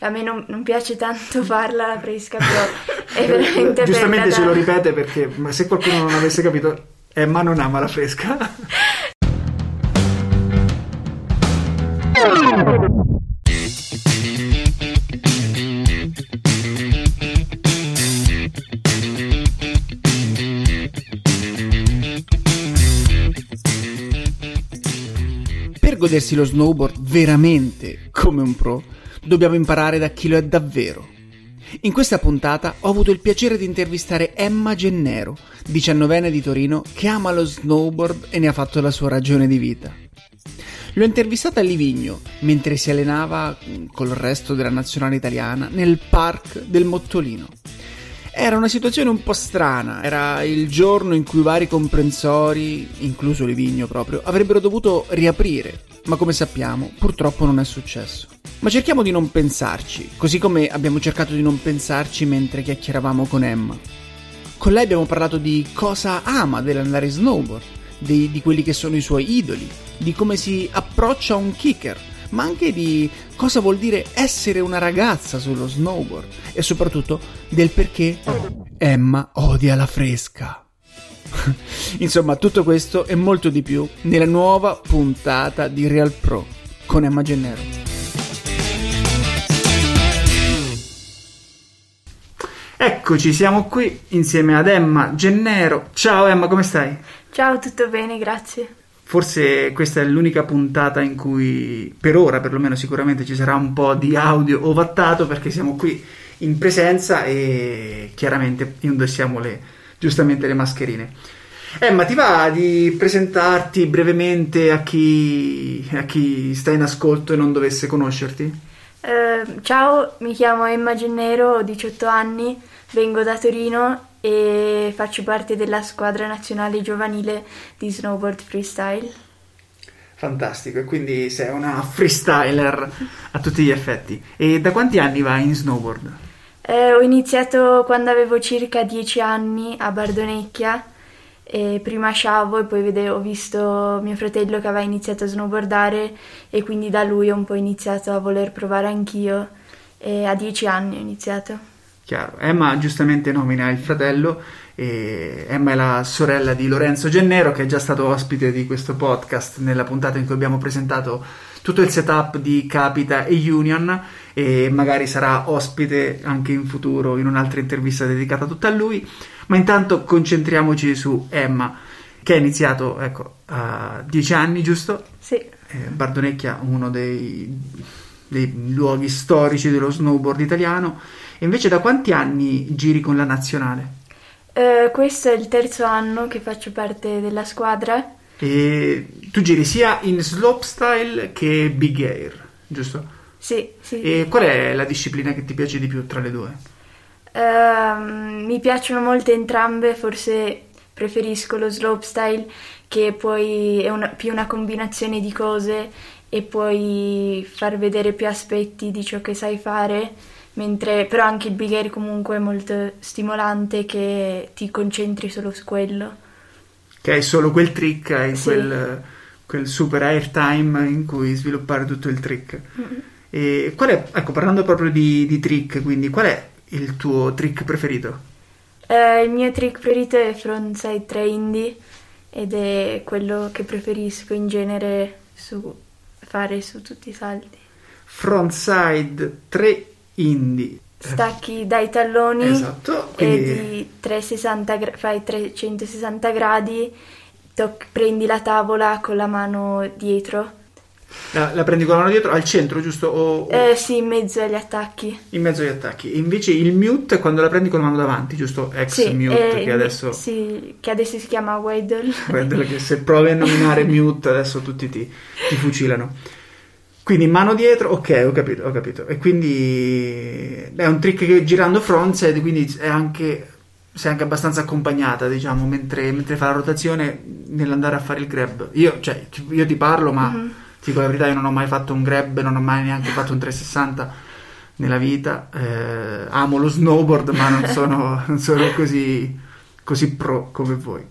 A me non, non piace tanto farla la fresca, però è veramente Giustamente ce da- lo ripete perché ma se qualcuno non avesse capito, Emma non ama la fresca. Per godersi lo snowboard veramente come un pro, dobbiamo imparare da chi lo è davvero. In questa puntata ho avuto il piacere di intervistare Emma Gennero, diciannovenne di Torino, che ama lo snowboard e ne ha fatto la sua ragione di vita. L'ho intervistata a Livigno, mentre si allenava col resto della nazionale italiana nel park del Mottolino. Era una situazione un po' strana, era il giorno in cui vari comprensori, incluso Livigno proprio, avrebbero dovuto riaprire, ma come sappiamo purtroppo non è successo. Ma cerchiamo di non pensarci, così come abbiamo cercato di non pensarci mentre chiacchieravamo con Emma. Con lei abbiamo parlato di cosa ama dell'andare snowboard, di, di quelli che sono i suoi idoli, di come si approccia a un kicker, ma anche di cosa vuol dire essere una ragazza sullo snowboard e soprattutto del perché Emma odia la fresca. Insomma, tutto questo e molto di più nella nuova puntata di Real Pro con Emma Gennero. Eccoci, siamo qui insieme ad Emma Gennero. Ciao Emma, come stai? Ciao, tutto bene, grazie. Forse questa è l'unica puntata in cui, per ora perlomeno sicuramente, ci sarà un po' di audio ovattato perché siamo qui in presenza e chiaramente indossiamo le, giustamente le mascherine. Emma, ti va di presentarti brevemente a chi, a chi sta in ascolto e non dovesse conoscerti? Eh, ciao, mi chiamo Emma Gennero, ho 18 anni, vengo da Torino e faccio parte della squadra nazionale giovanile di snowboard freestyle. Fantastico, e quindi sei una freestyler a tutti gli effetti. E da quanti anni vai in snowboard? Eh, ho iniziato quando avevo circa 10 anni a Bardonecchia, e prima Sciavo e poi vede- ho visto mio fratello che aveva iniziato a snowboardare e quindi da lui ho un po' iniziato a voler provare anch'io e a 10 anni ho iniziato. Chiaro, Emma giustamente nomina il fratello Emma è la sorella di Lorenzo Gennero che è già stato ospite di questo podcast nella puntata in cui abbiamo presentato tutto il setup di Capita e Union e magari sarà ospite anche in futuro in un'altra intervista dedicata tutta a lui, ma intanto concentriamoci su Emma che ha iniziato ecco, a 10 anni, giusto? Sì, Eh, Bardonecchia, uno dei, dei luoghi storici dello snowboard italiano. E invece da quanti anni giri con la nazionale? Eh, questo è il terzo anno che faccio parte della squadra. E tu giri sia in slopestyle che big air, giusto? Sì, sì. E qual è la disciplina che ti piace di più tra le due? Ehm, mi piacciono molto entrambe, forse preferisco lo slopestyle che poi è una- più una combinazione di cose e puoi far vedere più aspetti di ciò che sai fare, mentre però anche il big air comunque è molto stimolante che ti concentri solo su quello. Che hai solo quel trick, hai Sì. quel, quel super airtime in cui sviluppare tutto il trick. E qual è, ecco, parlando proprio di, di trick, quindi qual è il tuo trick preferito? Eh, il mio trick preferito è frontside 3 indie ed è quello che preferisco in genere su- fare su tutti i salti. Frontside 3 indie. Stacchi dai talloni Esatto, e quindi di 360 gra- fai 360 gradi, toc- prendi la tavola con la mano dietro. la, la prendi con la mano dietro al centro, giusto? O, o Eh, sì, in mezzo agli attacchi. in mezzo agli attacchi. Invece il mute è quando la prendi con la mano davanti, giusto? Ex Sì, mute eh, che adesso sì, che adesso si chiama Waddle. Guarda che se provi a nominare mute adesso tutti ti, ti fucilano. Quindi mano dietro, ok, ho capito, ho capito. E quindi è un trick che girando frontside, quindi è anche sei anche abbastanza accompagnata, diciamo, mentre, mentre fa la rotazione nell'andare a fare il grab. Io, cioè, io ti parlo, ma Mhm. ti dico la verità, io non ho mai fatto un grab, non ho mai neanche fatto un 360 nella vita. Eh, amo lo snowboard, ma non sono, non sono così, così pro come voi.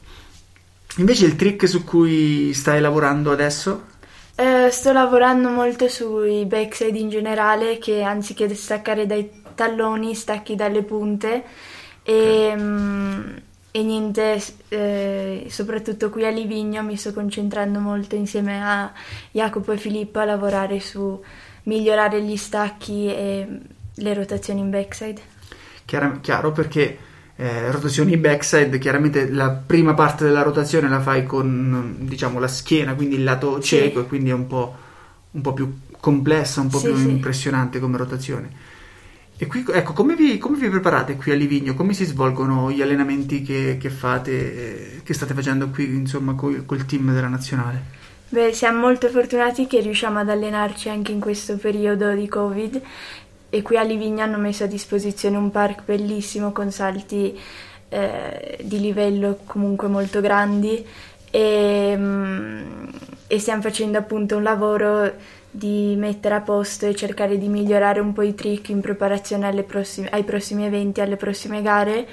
Invece il trick su cui stai lavorando adesso? Eh, sto lavorando molto sui backside in generale, che anziché staccare dai talloni, stacchi dalle punte. E, mh, e niente, eh, soprattutto qui a Livigno mi sto concentrando molto insieme a Jacopo e Filippo a lavorare su migliorare gli stacchi e le rotazioni in backside. Chiaro, chiaro perché eh, rotazioni backside, chiaramente la prima parte della rotazione la fai con diciamo la schiena, quindi il lato cieco sì. e quindi è un po', un po', più complessa, un po' sì, più sì. impressionante come rotazione. E qui, ecco, come vi, come vi, preparate qui a Livigno? Come si svolgono gli allenamenti che, che fate, che state facendo qui, insomma, col, col team della nazionale? Beh, siamo molto fortunati che riusciamo ad allenarci anche in questo periodo di Covid e qui a Livigno hanno messo a disposizione un park bellissimo con salti eh, di livello comunque molto grandi e, mm, e stiamo facendo appunto un lavoro di mettere a posto e cercare di migliorare un po' i trick in preparazione prossime, ai prossimi eventi, alle prossime gare.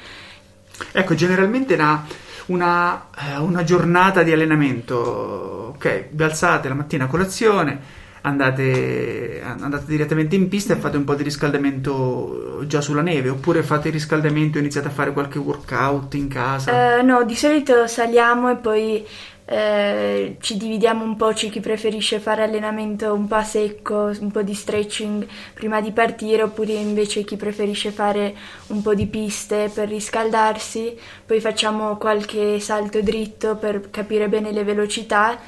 Ecco, generalmente una, una, eh, una giornata di allenamento, ok, vi alzate la mattina a colazione, andate, andate, direttamente in pista e fate un po' di riscaldamento già sulla neve, oppure fate il riscaldamento e iniziate a fare qualche workout in casa? Uh, no, di solito saliamo e poi eh, ci dividiamo un po', c'è chi preferisce fare allenamento un po' a secco, un po' di stretching prima di partire, oppure invece chi preferisce fare un po' di piste per riscaldarsi, poi facciamo qualche salto dritto per capire bene le velocità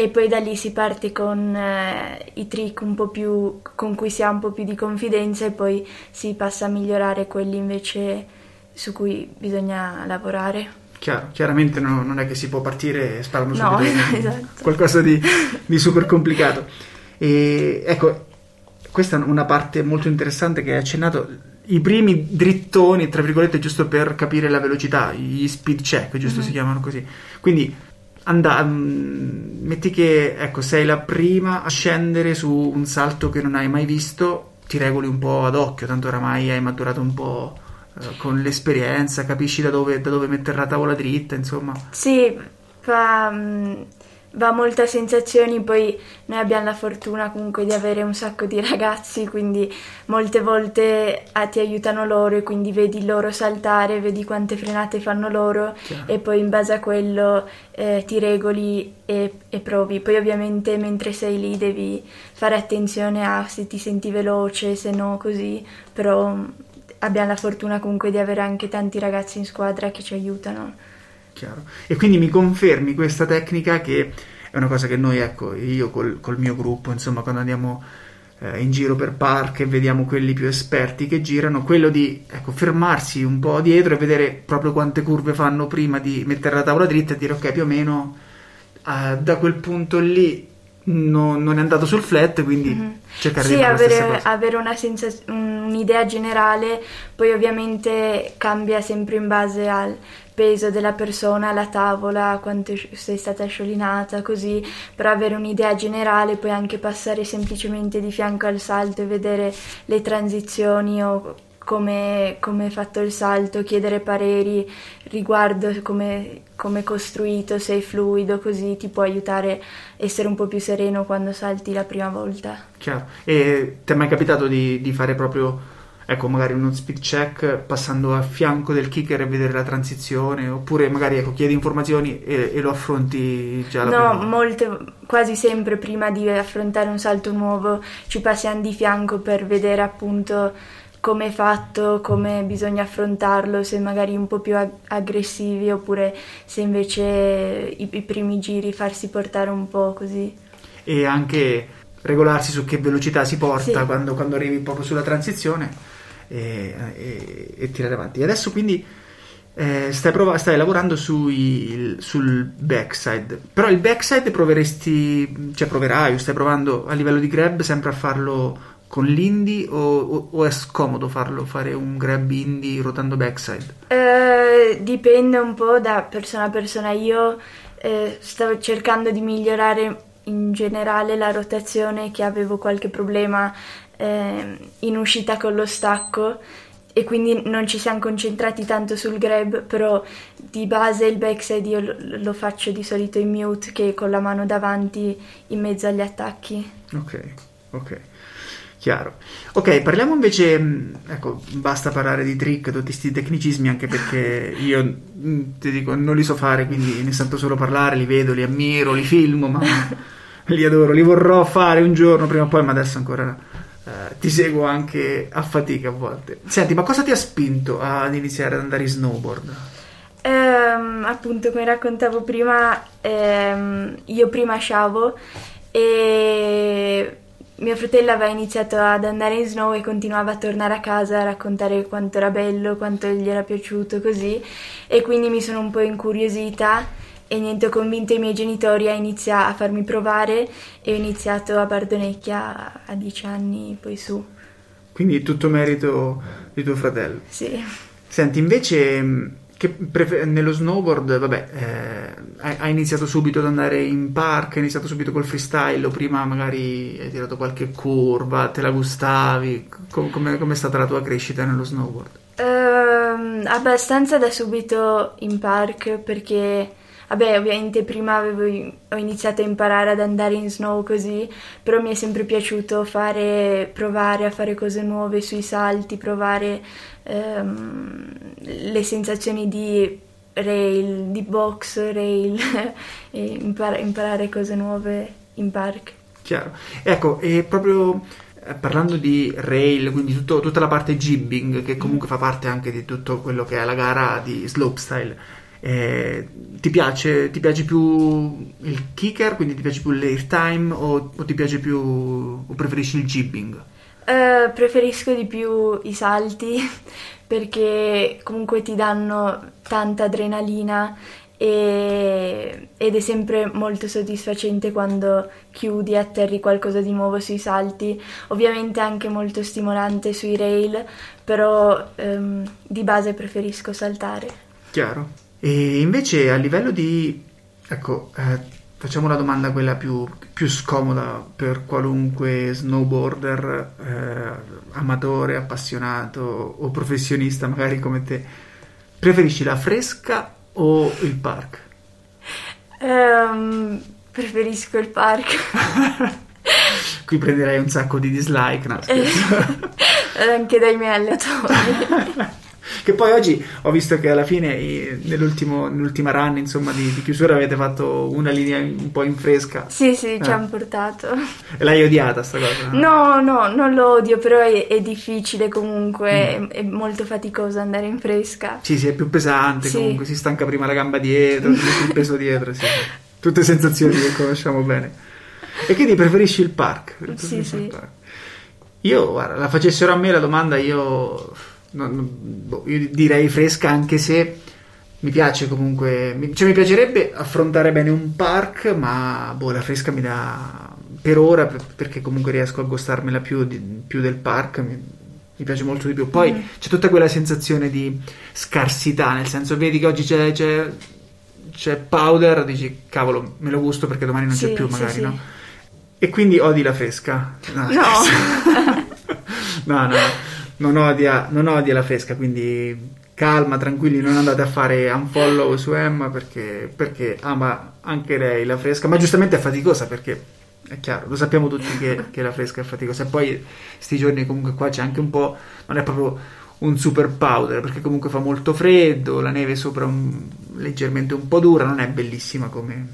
e poi da lì si parte con eh, i trick un po' più con cui si ha un po' più di confidenza e poi si passa a migliorare quelli invece su cui bisogna lavorare. Chiaro, chiaramente no, non è che si può partire sparando no, subito esatto. qualcosa di, di, super complicato. E, ecco, questa è una parte molto interessante che hai accennato. I primi drittoni, tra virgolette, giusto per capire la velocità, gli speed check, giusto mm-hmm. si chiamano così. Quindi, and- mm, metti che ecco, sei la prima a scendere su un salto che non hai mai visto, ti regoli un po' ad occhio, tanto oramai hai maturato un po' Eh, con l'esperienza, capisci da dove, da dove, mettere la tavola dritta, insomma. Sì, mm, va molte sensazioni, poi noi abbiamo la fortuna comunque di avere un sacco di ragazzi, quindi molte volte ah, ti aiutano loro e quindi vedi loro saltare, vedi quante frenate fanno loro Chiaro. e poi in base a quello eh, ti regoli e, e, provi. Poi ovviamente mentre sei lì devi fare attenzione a se ti senti veloce, se no così, però abbiamo la fortuna comunque di avere anche tanti ragazzi in squadra che ci aiutano. Chiaro. E quindi mi confermi questa tecnica che è una cosa che noi, ecco, io col, col mio gruppo, insomma, quando andiamo eh, in giro per park e vediamo quelli più esperti che girano, quello di ecco, fermarsi un po' dietro e vedere proprio quante curve fanno prima di mettere la tavola dritta e dire ok, più o meno eh, da quel punto lì no, non è andato sul flat, quindi mm-hmm. cercare sì, di fare avere, avere una sensaz- un'idea generale, poi ovviamente cambia sempre in base al peso della persona, la tavola, quanto sei stata sciolinata, così, per avere un'idea generale, puoi anche passare semplicemente di fianco al salto e vedere le transizioni o come, come è fatto il salto, chiedere pareri riguardo come, come è costruito, se è fluido, così ti può aiutare a essere un po' più sereno quando salti la prima volta. Chiaro. E ti è mai capitato di, di fare proprio ecco, magari uno speed check passando a fianco del kicker e vedere la transizione, oppure magari ecco, chiedi informazioni e, e lo affronti già la No, prima. molte, quasi sempre prima di affrontare un salto nuovo ci passiamo di fianco per vedere appunto come è fatto, come bisogna affrontarlo, se magari un po' più ag- aggressivi oppure se invece i, i primi giri farsi portare un po' così. E anche regolarsi su che velocità si porta sì. quando, quando, arrivi proprio sulla transizione e, e, e tirare avanti. Adesso quindi eh, stai, prov- stai, lavorando sui, sul backside, però il backside proveresti, cioè proverai o stai provando a livello di grab sempre a farlo con l'indie o, o, o, è scomodo farlo, fare un grab indie rotando backside? Eh, dipende un po' da persona a persona. Io eh, stavo cercando di migliorare in generale la rotazione che avevo qualche problema eh, in uscita con lo stacco e quindi non ci siamo concentrati tanto sul grab, però di base il backside io lo, lo faccio di solito in mute che con la mano davanti in mezzo agli attacchi. Ok, ok. Chiaro. Ok, parliamo invece, mm, ecco, basta parlare di trick, tutti questi tecnicismi, anche perché io mm, ti dico, non li so fare, quindi ne sento solo parlare, li vedo, li ammiro, li filmo, ma li adoro, li vorrò fare un giorno prima o poi, ma adesso ancora eh, ti seguo anche a fatica a volte. Senti, ma cosa ti ha spinto ad iniziare ad andare in snowboard? Ehm, appunto, come raccontavo prima, ehm, io prima sciavo e mio fratello aveva iniziato ad andare in snow e continuava a tornare a casa a raccontare quanto era bello, quanto gli era piaciuto così e quindi mi sono un po' incuriosita e niente, ho convinto i miei genitori a iniziare a farmi provare e ho iniziato a Bardonecchia a dieci anni poi su. Quindi tutto merito di tuo fratello. Sì. Senti, invece Prefer- nello snowboard, vabbè, eh, hai iniziato subito ad andare in park, hai iniziato subito col freestyle o prima magari hai tirato qualche curva, te la gustavi? Com- com'è, com'è stata la tua crescita nello snowboard? Uh, abbastanza da subito in park perché Vabbè, ovviamente prima avevo, ho iniziato a imparare ad andare in snow così, però mi è sempre piaciuto fare, provare a fare cose nuove sui salti, provare ehm, le sensazioni di rail, di box, rail, e impar- imparare cose nuove in park. Chiaro. Ecco, e proprio eh, parlando di rail, quindi tutto, tutta la parte jibbing, che comunque fa parte anche di tutto quello che è la gara di slopestyle, eh, ti, piace, ti, piace, più il kicker, quindi ti piace più l'airtime o, o ti piace più o preferisci il jibbing? Uh, preferisco di più i salti perché comunque ti danno tanta adrenalina e, ed è sempre molto soddisfacente quando chiudi e atterri qualcosa di nuovo sui salti, ovviamente anche molto stimolante sui rail, però um, di base preferisco saltare. Chiaro. E invece a livello di... Ecco, eh, facciamo la domanda quella più, più, scomoda per qualunque snowboarder, eh, amatore, appassionato o professionista magari come te. Preferisci la fresca o il park? Um, preferisco il park. Qui prenderei un sacco di dislike, no? Anche dai miei allenatori. Che poi oggi ho visto che alla fine, nell'ultima run insomma, di, di, chiusura, avete fatto una linea un po' in fresca. Sì, sì, eh. ci hanno portato. E l'hai odiata sta cosa? No, no, non lo odio, però è, è difficile comunque, mm. è, è, molto faticoso andare in fresca. Sì, sì, è più pesante sì. comunque, si stanca prima la gamba dietro, il peso dietro, sì. Tutte sensazioni che conosciamo bene. E quindi preferisci il park? Sì, sì. Il park. Io, guarda, la facessero a me la domanda, io non, boh, io direi fresca anche se mi piace comunque, mi, cioè mi piacerebbe affrontare bene un park, ma boh, la fresca mi dà per ora perché comunque riesco a gustarmela più, di, più del park. Mi, mi, piace molto di più. Poi mm. c'è tutta quella sensazione di scarsità, nel senso, vedi che oggi c'è, c'è, c'è powder, dici cavolo, me lo gusto perché domani non sì, c'è più, magari, sì, no? Sì. E quindi odi la fresca? No, no. no, no non odia, non odia la fresca, quindi calma, tranquilli, non andate a fare unfollow su Emma perché, perché ama anche lei la fresca, ma giustamente è faticosa perché è chiaro, lo sappiamo tutti che, che la fresca è faticosa. E poi sti giorni comunque qua c'è anche un po', non è proprio un super powder perché comunque fa molto freddo, la neve sopra un, leggermente un po' dura, non è bellissima come,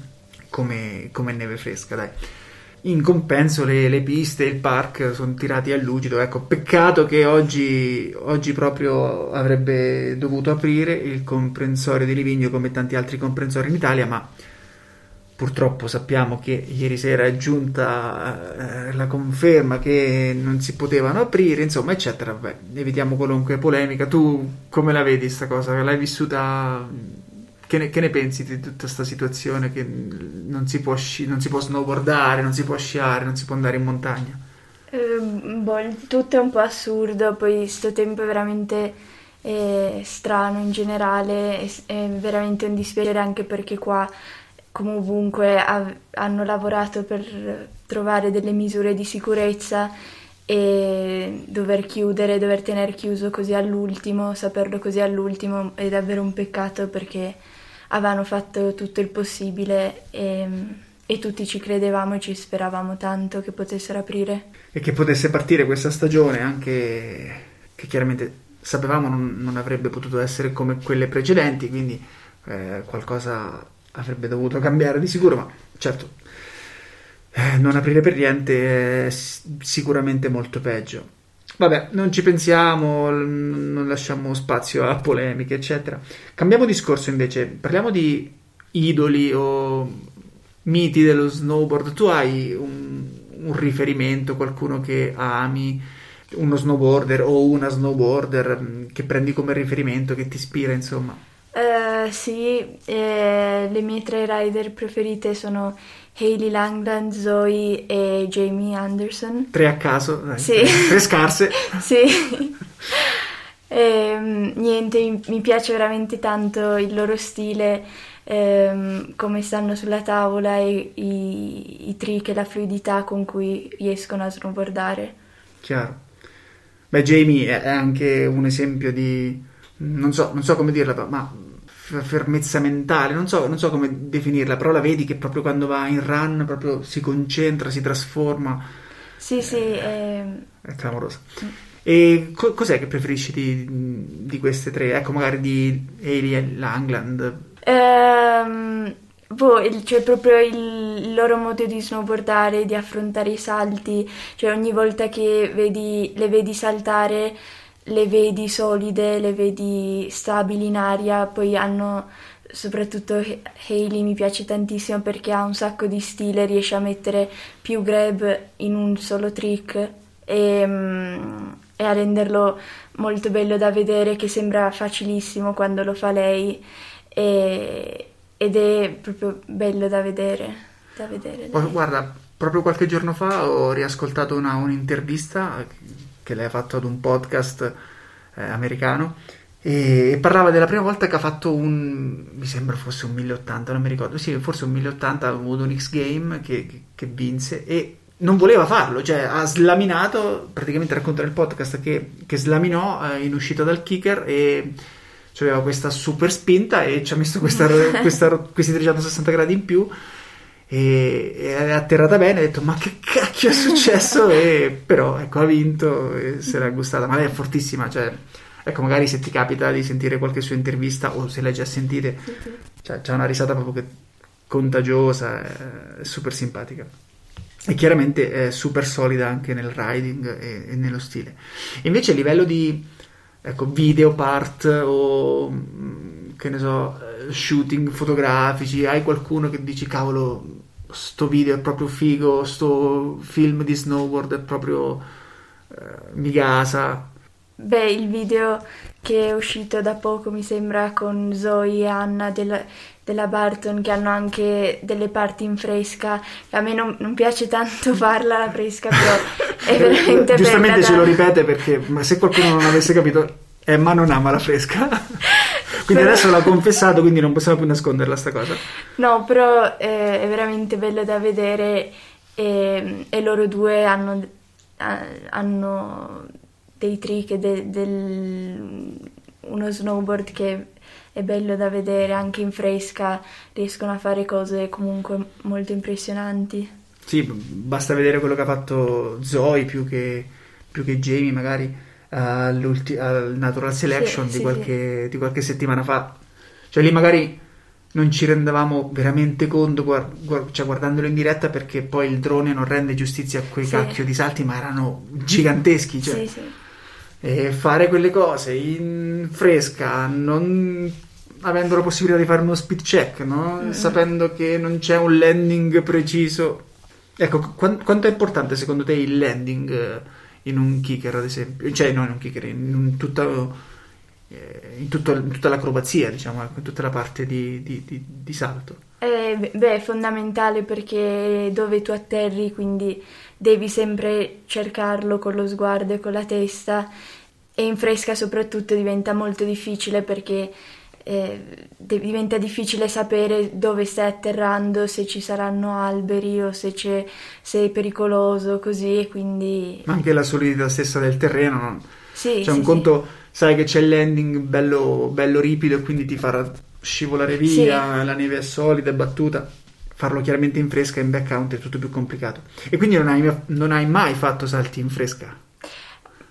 come, come neve fresca, dai in compenso le, le, piste e il park sono tirati a lucido. Ecco, peccato che oggi, oggi, proprio avrebbe dovuto aprire il comprensorio di Livigno come tanti altri comprensori in Italia, ma purtroppo sappiamo che ieri sera è giunta eh, la conferma che non si potevano aprire, insomma, eccetera. Beh, evitiamo qualunque polemica. Tu come la vedi questa cosa? L'hai vissuta che ne, che ne, pensi di tutta questa situazione che non si, può sci- non si può snowboardare, non si può sciare, non si può andare in montagna? Eh, boh, tutto è un po' assurdo, poi questo tempo è veramente eh, strano in generale, è, è, veramente un dispiacere anche perché qua come ovunque ha, hanno lavorato per trovare delle misure di sicurezza e dover chiudere, dover tenere chiuso così all'ultimo, saperlo così all'ultimo è davvero un peccato perché avevano fatto tutto il possibile e, e tutti ci credevamo e ci speravamo tanto che potessero aprire. E che potesse partire questa stagione anche che chiaramente sapevamo non, non avrebbe potuto essere come quelle precedenti, quindi eh, qualcosa avrebbe dovuto cambiare di sicuro, ma certo eh, non aprire per niente è sicuramente molto peggio. Vabbè, non ci pensiamo, non lasciamo spazio a polemiche, eccetera. Cambiamo discorso invece, parliamo di idoli o miti dello snowboard. Tu hai un, un riferimento, qualcuno che ami, uno snowboarder o una snowboarder mm, che prendi come riferimento, che ti ispira, insomma? Uh, sì, eh, le mie tre rider preferite sono Hayley Langland, Zoe e Jamie Anderson. Tre a caso, dai. Sì. Tre scarse. sì. E, ehm, niente, mi piace veramente tanto il loro stile, ehm, come stanno sulla tavola e i, i trick e la fluidità con cui riescono a snowboardare. Chiaro. Beh, Jamie è anche un esempio di... non so, non so come dirla, ma fermezza mentale, non so, non so, come definirla, però la vedi che proprio quando va in run proprio si concentra, si trasforma. Sì, sì. È, è clamorosa. Mm. E co- cos'è che preferisci di, di, queste tre? Ecco, magari di Hayley Langland. Um, boh, il, cioè proprio il, il, loro modo di snowboardare, di affrontare i salti, cioè ogni volta che vedi, le vedi saltare le vedi solide, le vedi stabili in aria, poi hanno soprattutto Hailey mi piace tantissimo perché ha un sacco di stile, riesce a mettere più grab in un solo trick e, mm, e a renderlo molto bello da vedere che sembra facilissimo quando lo fa lei e, ed è proprio bello da vedere. Da vedere Guarda, proprio qualche giorno fa ho riascoltato una, un'intervista che lei ha fatto ad un podcast eh, americano e parlava della prima volta che ha fatto un mi sembra fosse un 1080 non mi ricordo sì forse un 1080 ha avuto un X Game che, che, che, vinse e non voleva farlo cioè ha slaminato praticamente racconta nel podcast che, che slaminò eh, in uscita dal kicker e aveva questa super spinta e ci ha messo questa, questa, questi 360 gradi in più e, è atterrata bene, ha detto ma che cacchio è successo? E però ecco ha vinto e se l'è gustata, ma lei è fortissima, cioè ecco magari se ti capita di sentire qualche sua intervista o se l'hai già sentita, cioè, c'è una risata proprio che contagiosa, è super simpatica. E chiaramente è super solida anche nel riding e, e nello stile. Invece a livello di ecco, video part o che ne so, shooting fotografici, hai qualcuno che dici cavolo, sto video è proprio figo, sto film di snowboard è proprio eh, mi gasa. Beh, il video che è uscito da poco mi sembra con Zoe e Anna della, della Barton che hanno anche delle parti in fresca. A me non, non piace tanto farla la fresca, però è veramente Giustamente ce da... lo ripete perché, ma se qualcuno non avesse capito, Emma non ama la fresca. quindi però... adesso l'ha confessato, quindi non possiamo più nasconderla sta cosa. No, però eh, è veramente bello da vedere e, e loro due hanno, hanno dei trick de, del, uno snowboard che è bello da vedere anche in fresca, riescono a fare cose comunque molto impressionanti. Sì, basta vedere quello che ha fatto Zoe più che, più che Jamie magari al Natural Selection sì, di, sì, qualche, sì. di, qualche, settimana fa. Cioè lì magari non ci rendevamo veramente conto guard- guard- cioè, guardandolo in diretta perché poi il drone non rende giustizia a quei cacchio di salti, ma erano giganteschi. Cioè. E fare quelle cose in fresca, non avendo la possibilità di fare uno speed check, no? mm-hmm. sapendo che non c'è un landing preciso. Ecco, qu- quanto è importante secondo te il landing? In un kicker, ad esempio, cioè non in un kicker, in, un tutto, eh, in, tutto, in tutta l'acrobazia, diciamo, ecco, in tutta la parte di, di, di, di salto. Eh, beh, è fondamentale perché dove tu atterri, quindi devi sempre cercarlo con lo sguardo e con la testa e in fresca soprattutto diventa molto difficile perché eh, diventa difficile sapere dove stai atterrando, se ci saranno alberi o se, c'è, se è pericoloso, così e quindi... Ma anche la solidità stessa del terreno, no? Sì, Cioè sì, un conto, sai che c'è il landing bello, bello ripido e quindi ti farà scivolare via, la neve è solida, è battuta. Farlo chiaramente in fresca in backcount è tutto più complicato. E quindi non hai, non hai mai fatto salti in fresca?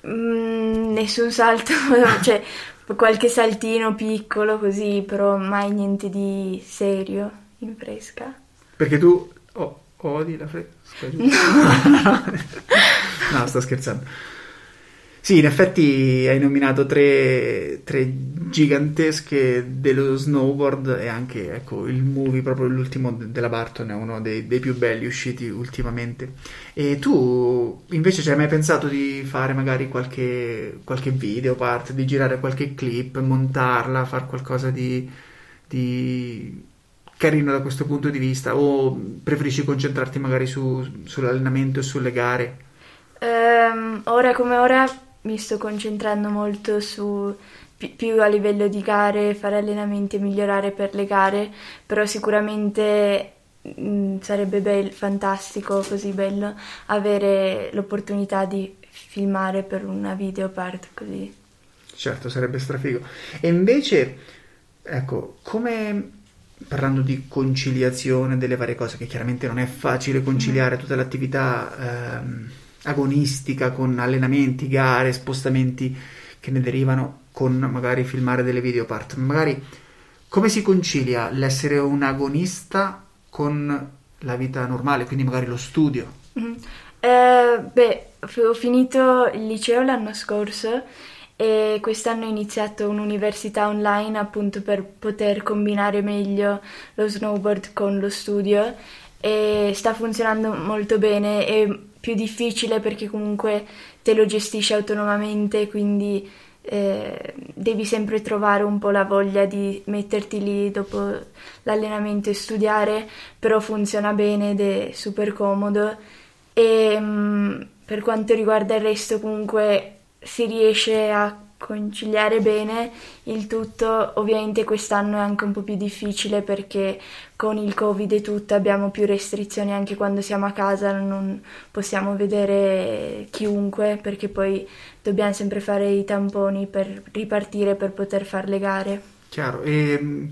Mm, nessun salto, cioè qualche saltino piccolo così, però mai niente di serio in fresca. Perché tu oh, odi la fresca? no, sto scherzando. Sì, in effetti hai nominato tre, tre, gigantesche dello snowboard e anche ecco, il movie, proprio l'ultimo della Barton, è uno dei, dei, più belli usciti ultimamente. E tu invece ci hai mai pensato di fare magari qualche, qualche video parte, di girare qualche clip, montarla, fare qualcosa di, di carino da questo punto di vista? O preferisci concentrarti magari su, sull'allenamento e sulle gare? Um, ora come ora mi sto concentrando molto su pi- più a livello di gare, fare allenamenti e migliorare per le gare, però sicuramente mh, mm, sarebbe bello, fantastico, così bello avere l'opportunità di filmare per una video part così. Certo, sarebbe strafigo. E invece, ecco, come parlando di conciliazione delle varie cose, che chiaramente non è facile conciliare mm. tutta l'attività ehm, agonistica con allenamenti, gare, spostamenti che ne derivano con magari filmare delle video part. Magari come si concilia l'essere un agonista con la vita normale, quindi magari lo studio? Mm-hmm. Eh, beh, ho finito il liceo l'anno scorso e quest'anno ho iniziato un'università online appunto per poter combinare meglio lo snowboard con lo studio e sta funzionando molto bene. È più difficile perché comunque te lo gestisci autonomamente, quindi eh, devi sempre trovare un po' la voglia di metterti lì dopo l'allenamento e studiare, però funziona bene ed è super comodo. E mh, mm, per quanto riguarda il resto, comunque si riesce a conciliare bene il tutto. Ovviamente quest'anno è anche un po' più difficile perché con il Covid e tutto abbiamo più restrizioni anche quando siamo a casa, non possiamo vedere chiunque perché poi dobbiamo sempre fare i tamponi per ripartire per poter fare le gare. Chiaro, e,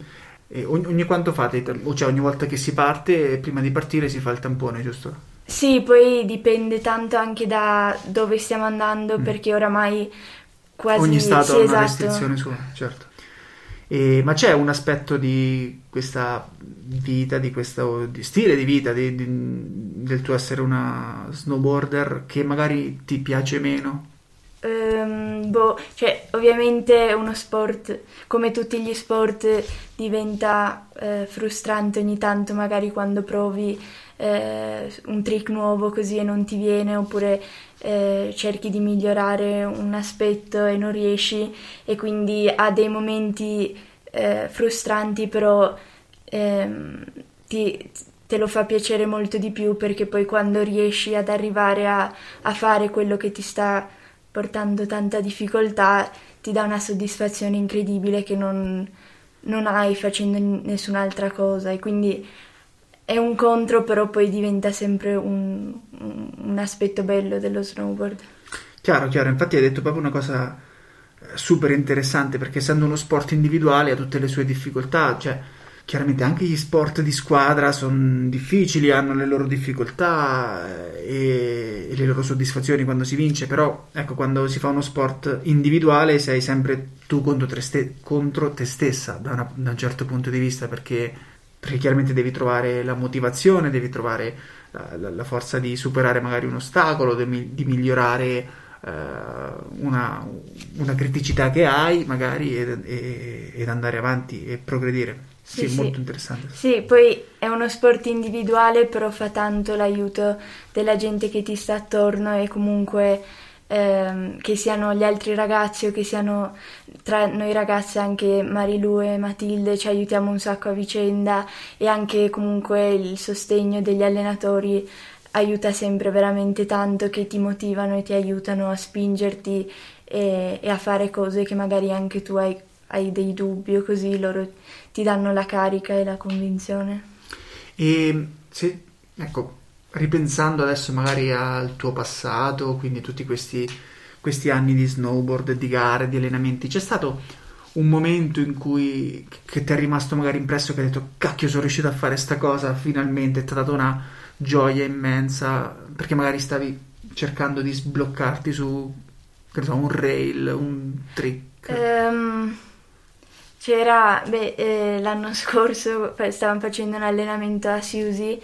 e ogni, ogni, quanto fate? Cioè ogni volta che si parte, prima di partire si fa il tampone, giusto? Sì, poi dipende tanto anche da dove stiamo andando mm. perché oramai quasi... Ogni stato sì, ha una esatto. restrizione sua, certo. E, ma c'è un aspetto di questa vita, di questo di stile di vita, di, di, del tuo essere una snowboarder che magari ti piace meno? Um, boh, cioè, ovviamente uno sport, come tutti gli sport, diventa eh, frustrante ogni tanto, magari quando provi eh, un trick nuovo così e non ti viene, oppure eh, cerchi di migliorare un aspetto e non riesci e quindi ha dei momenti eh, frustranti, però ehm, ti, te lo fa piacere molto di più perché poi quando riesci ad arrivare a, a fare quello che ti sta portando tanta difficoltà ti dà una soddisfazione incredibile che non, non hai facendo nessun'altra cosa. E quindi è un contro, però poi diventa sempre un, un, aspetto bello dello snowboard. Chiaro, chiaro, infatti hai detto proprio una cosa eh, super interessante perché essendo uno sport individuale ha tutte le sue difficoltà, cioè chiaramente anche gli sport di squadra sono difficili, hanno le loro difficoltà eh, e, e, le loro soddisfazioni quando si vince, però ecco quando si fa uno sport individuale sei sempre tu contro te, contro te stessa da, una, da un certo punto di vista perché perché chiaramente devi trovare la motivazione, devi trovare la, la, la forza di superare magari un ostacolo, di, di migliorare eh, una, una, criticità che hai magari ed, ed, andare avanti e progredire. Sì, sì, molto interessante. Sì, poi è uno sport individuale, però fa tanto l'aiuto della gente che ti sta attorno e comunque ehm, che siano gli altri ragazzi o che siano tra noi ragazze anche Marilu e Matilde ci aiutiamo un sacco a vicenda e anche comunque il sostegno degli allenatori aiuta sempre veramente tanto che ti motivano e ti aiutano a spingerti e, e a fare cose che magari anche tu hai hai dei dubbi o così, loro ti danno la carica e la convinzione. E se, ecco, ripensando adesso magari al tuo passato, quindi tutti questi, questi anni di snowboard, di gare, di allenamenti, c'è stato un momento in cui che ti è rimasto magari impresso che hai detto cacchio sono riuscito a fare sta cosa finalmente, ti ha dato una gioia immensa perché magari stavi cercando di sbloccarti su so, un rail, un trick? Um, c'era, beh, eh, l'anno scorso stavamo facendo un allenamento a Siusi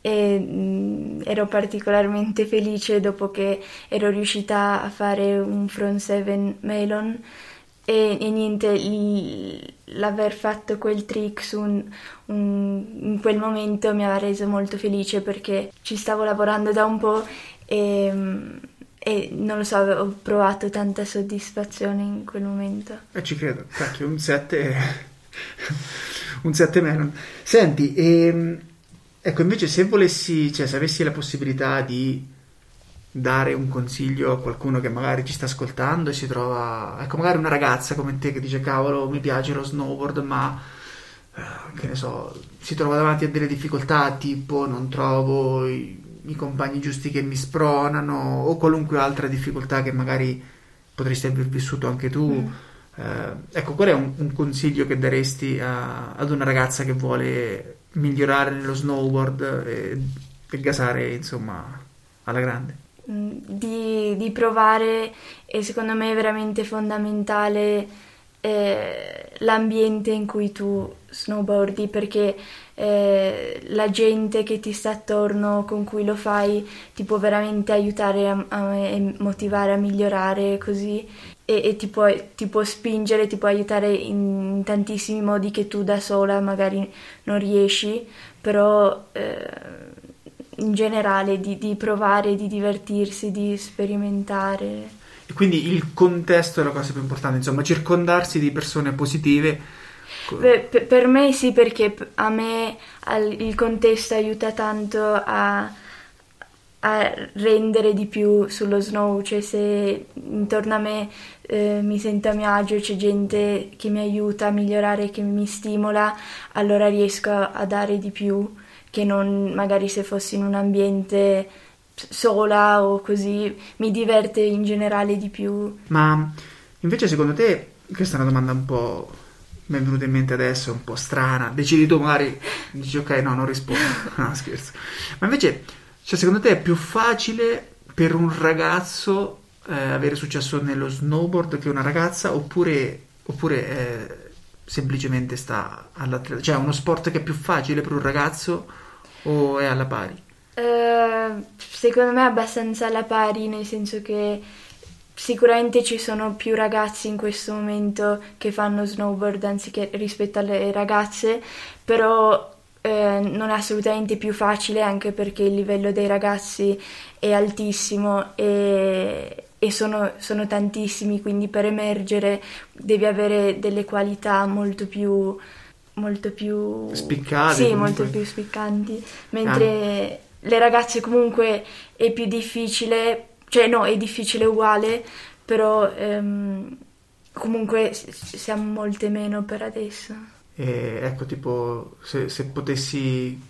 e mh, mm, ero particolarmente felice dopo che ero riuscita a fare un front seven melon e, e niente, l- l'aver fatto quel trick su un, un, in quel momento mi aveva reso molto felice perché ci stavo lavorando da un po' e, e non lo so, ho provato tanta soddisfazione in quel momento. E eh, ci credo, cacchio, un 7 un 7 melon. Senti, ehm, ecco invece se volessi, cioè se avessi la possibilità di dare un consiglio a qualcuno che magari ci sta ascoltando e si trova, ecco, magari una ragazza come te che dice cavolo, mi piace lo snowboard, ma eh, che ne so, si trova davanti a delle difficoltà tipo non trovo i, i compagni giusti che mi spronano o qualunque altra difficoltà che magari potresti aver vissuto anche tu. Mm. Eh, ecco, qual è un, un consiglio che daresti a, ad una ragazza che vuole migliorare nello snowboard e, e gasare insomma alla grande? di, di provare e secondo me è veramente fondamentale eh, l'ambiente in cui tu snowboardi perché eh, la gente che ti sta attorno con cui lo fai ti può veramente aiutare a motivare a migliorare così e, e ti, può, ti, può, spingere, ti può aiutare in, tantissimi modi che tu da sola magari non riesci però eh, in generale di, di provare, di divertirsi, di sperimentare. E quindi il contesto è la cosa più importante, insomma, circondarsi di persone positive. Beh, p- per me sì, perché a me il contesto aiuta tanto a, a, rendere di più sullo snow, cioè se intorno a me eh, mi sento a mio agio, c'è gente che mi aiuta a migliorare, che mi stimola, allora riesco a, dare di più che non magari se fossi in un ambiente sola o così mi diverte in generale di più. Ma invece secondo te, questa è una domanda un po' mi è venuta in mente adesso, un po' strana, decidi tu magari, dici ok no non rispondo, no scherzo, ma invece cioè, secondo te è più facile per un ragazzo eh, avere successo nello snowboard che una ragazza oppure, oppure eh, semplicemente sta all'atleta, cioè è uno sport che è più facile per un ragazzo o è alla pari? Uh, secondo me è abbastanza alla pari, nel senso che sicuramente ci sono più ragazzi in questo momento che fanno snowboard anziché rispetto alle ragazze, però eh, non è assolutamente più facile anche perché il livello dei ragazzi è altissimo e, e sono, sono, tantissimi, quindi per emergere devi avere delle qualità molto più molto più spiccate. Sì, comunque. molto più spiccanti, mentre ah. le ragazze comunque è più difficile, cioè no, è difficile uguale, però ehm, comunque siamo molte meno per adesso. E ecco, tipo, se, se potessi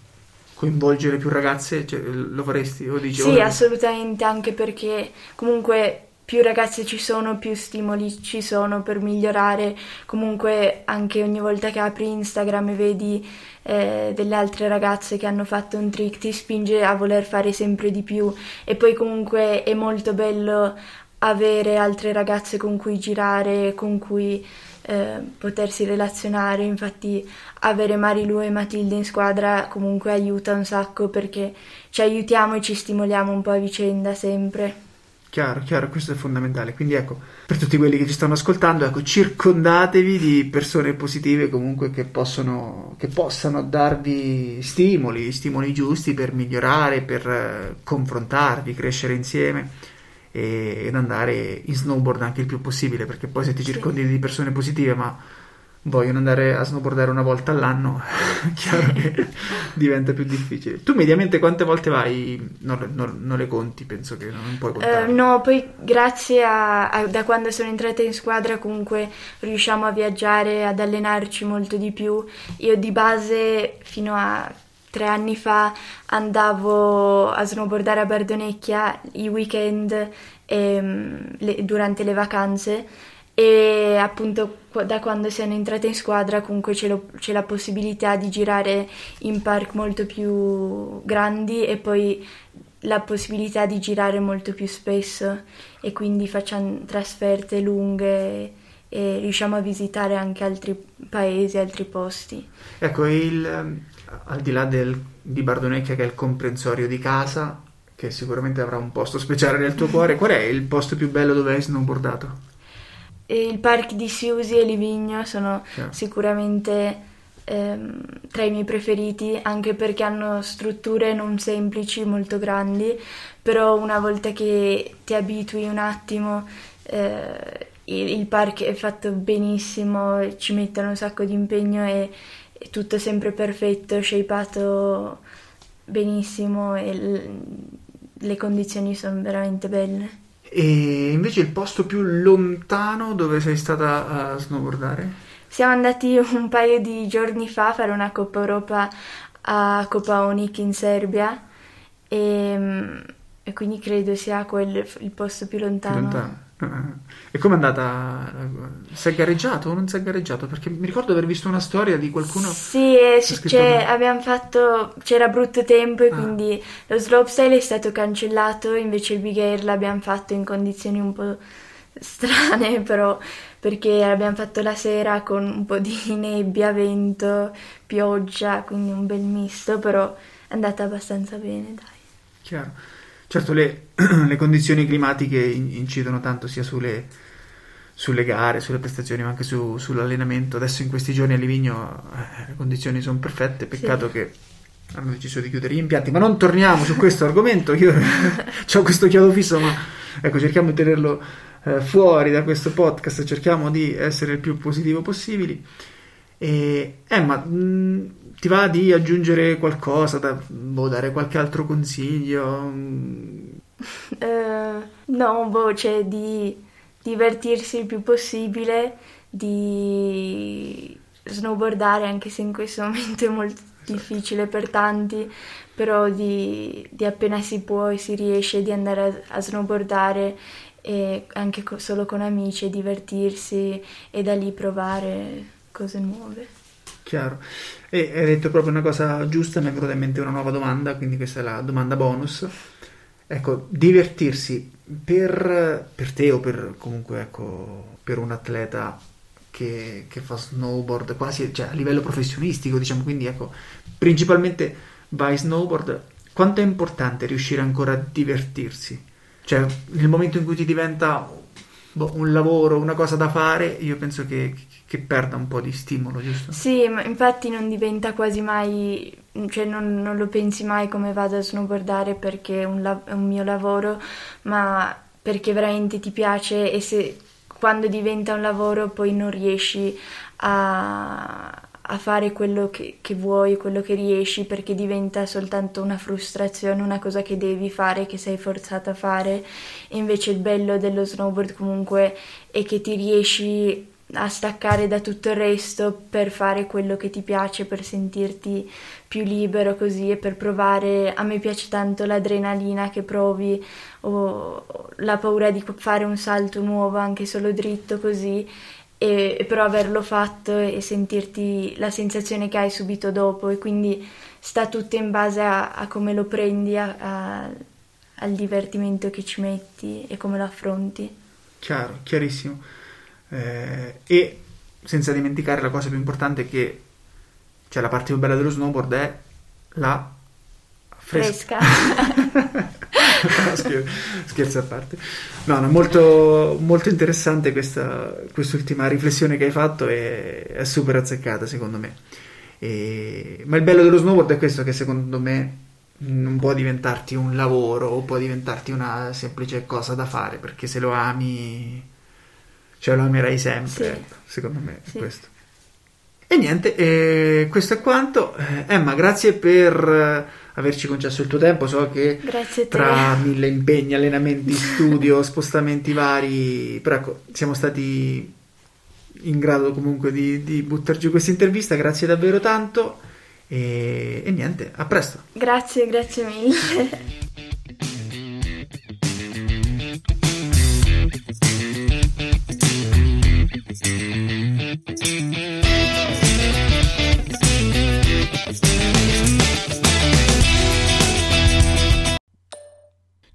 coinvolgere più ragazze, cioè, lo faresti? O dici, sì, assolutamente, anche perché comunque più ragazze ci sono, più stimoli ci sono per migliorare. Comunque anche ogni volta che apri Instagram e vedi eh, delle altre ragazze che hanno fatto un trick ti spinge a voler fare sempre di più e poi comunque è molto bello avere altre ragazze con cui girare, con cui eh, potersi relazionare. Infatti avere Marilu e Matilde in squadra comunque aiuta un sacco perché ci aiutiamo e ci stimoliamo un po' a vicenda sempre. Chiaro, chiaro, questo è fondamentale. Quindi ecco, per tutti quelli che ci stanno ascoltando, ecco, circondatevi di persone positive comunque che, possono, che possano darvi stimoli, stimoli giusti per migliorare, per eh, confrontarvi, crescere insieme e, ed andare in snowboard anche il più possibile, perché poi se ti circondi di persone positive ma vogliono andare a snowboardare una volta all'anno, chiaro che diventa più difficile. Tu mediamente quante volte vai? Non, non, non le conti, penso che non puoi contare. Uh, no, poi grazie a, a, da quando sono entrata in squadra comunque riusciamo a viaggiare, ad allenarci molto di più. Io di base fino a tre anni fa andavo a snowboardare a Bardonecchia i weekend ehm, le, durante le vacanze e appunto da quando sono entrata in squadra comunque c'è, lo, c'è, la possibilità di girare in park molto più grandi e poi la possibilità di girare molto più spesso e quindi facciamo trasferte lunghe e riusciamo a visitare anche altri paesi, altri posti. Ecco, il, al di là del, di Bardonecchia che è il comprensorio di casa, che sicuramente avrà un posto speciale nel tuo cuore, qual è il posto più bello dove hai snowboardato? il park di Siusi e Livigno sono yeah. sicuramente ehm, tra i miei preferiti, anche perché hanno strutture non semplici, molto grandi, però una volta che ti abitui un attimo, eh, il, il, park è fatto benissimo, ci mettono un sacco di impegno e è tutto sempre perfetto, shapeato benissimo e l- le condizioni sono veramente belle. E invece il posto più lontano dove sei stata a snowboardare? Siamo andati un paio di giorni fa a fare una Coppa Europa a Kopaonik in Serbia e, e quindi credo sia quel il posto più lontano. Più lontano. E com'è andata? Si è gareggiato o non si è gareggiato? Perché mi ricordo di aver visto una storia di qualcuno. Sì, cioè, abbiamo fatto. C'era brutto tempo e ah. quindi lo slopestyle è stato cancellato. Invece il big air l'abbiamo fatto in condizioni un po' strane, però perché l'abbiamo fatto la sera con un po' di nebbia, vento, pioggia, quindi un bel misto, però è andata abbastanza bene, dai. Chiaro. Certo, le, le condizioni climatiche incidono tanto sia sulle, sulle, gare, sulle prestazioni, ma anche su, sull'allenamento. Adesso in questi giorni a Livigno eh, le condizioni sono perfette, peccato sì. che hanno deciso di chiudere gli impianti, ma non torniamo su questo argomento, io ho questo chiodo fisso, ma ecco, cerchiamo di tenerlo eh, fuori da questo podcast, cerchiamo di essere il più positivo possibili. E Emma, mh, ti va di aggiungere qualcosa, da, boh, dare qualche altro consiglio? Uh, no, boh, cioè di divertirsi il più possibile, di snowboardare anche se in questo momento è molto difficile per tanti, però di, di, appena si può e si riesce di andare a, a snowboardare e anche co- solo con amici e divertirsi e da lì provare cose nuove. Chiaro. E hai detto proprio una cosa giusta, mi è venuta in mente una nuova domanda, quindi questa è la domanda bonus. Ecco, divertirsi per, per te o per comunque ecco, per un atleta che, che, fa snowboard quasi cioè, a livello professionistico, diciamo, quindi ecco, principalmente vai snowboard, quanto è importante riuscire ancora a divertirsi? Cioè, nel momento in cui ti diventa boh, un lavoro, una cosa da fare, io penso che, che perda un po' di stimolo, giusto? Sì, ma infatti non diventa quasi mai, cioè non, non lo pensi mai come vado a snowboardare perché è un, la- è un mio lavoro, ma perché veramente ti piace e se quando diventa un lavoro poi non riesci a, a fare quello che, che, vuoi, quello che riesci, perché diventa soltanto una frustrazione, una cosa che devi fare, che sei forzato a fare. Invece il bello dello snowboard comunque è che ti riesci a staccare da tutto il resto per fare quello che ti piace, per sentirti più libero così e per provare. A me piace tanto l'adrenalina che provi o la paura di fare un salto nuovo anche solo dritto così. E, e però averlo fatto e sentirti la sensazione che hai subito dopo e quindi sta tutto in base a, a come lo prendi, a, a, al divertimento che ci metti e come lo affronti. Chiaro, chiarissimo. Eh, e senza dimenticare la cosa più importante che cioè la parte più bella dello snowboard è la fresca. fresca. scherzo a parte. No, no, molto, molto interessante questa quest'ultima riflessione che hai fatto e è super azzeccata secondo me. E, ma il bello dello snowboard è questo che secondo me non può diventarti un lavoro o può diventarti una semplice cosa da fare perché se lo ami cioè lo amerai sempre, sì. secondo me è sì. questo. E niente, eh, questo è quanto. Eh, Emma, grazie per eh, averci concesso il tuo tempo. So che tra mille impegni, allenamenti, studio, spostamenti vari, però ecco, siamo stati in grado comunque di, di buttare giù questa intervista. Grazie davvero tanto. E, e niente, a presto. Grazie, grazie mille.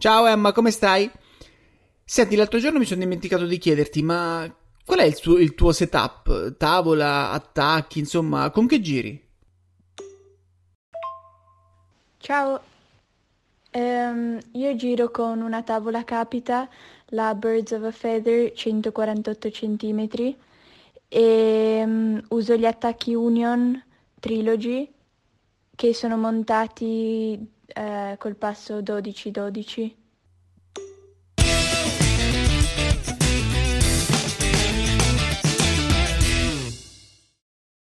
Ciao Emma, come stai? Senti, l'altro giorno mi sono dimenticato di chiederti, ma qual è il, tuo, il tuo setup? Tavola, attacchi, insomma, con che giri? Ciao, um, io giro con una tavola capita, la Birds of a Feather 148 cm e um, uso gli attacchi Union Trilogy che sono montati eh, col passo 12-12.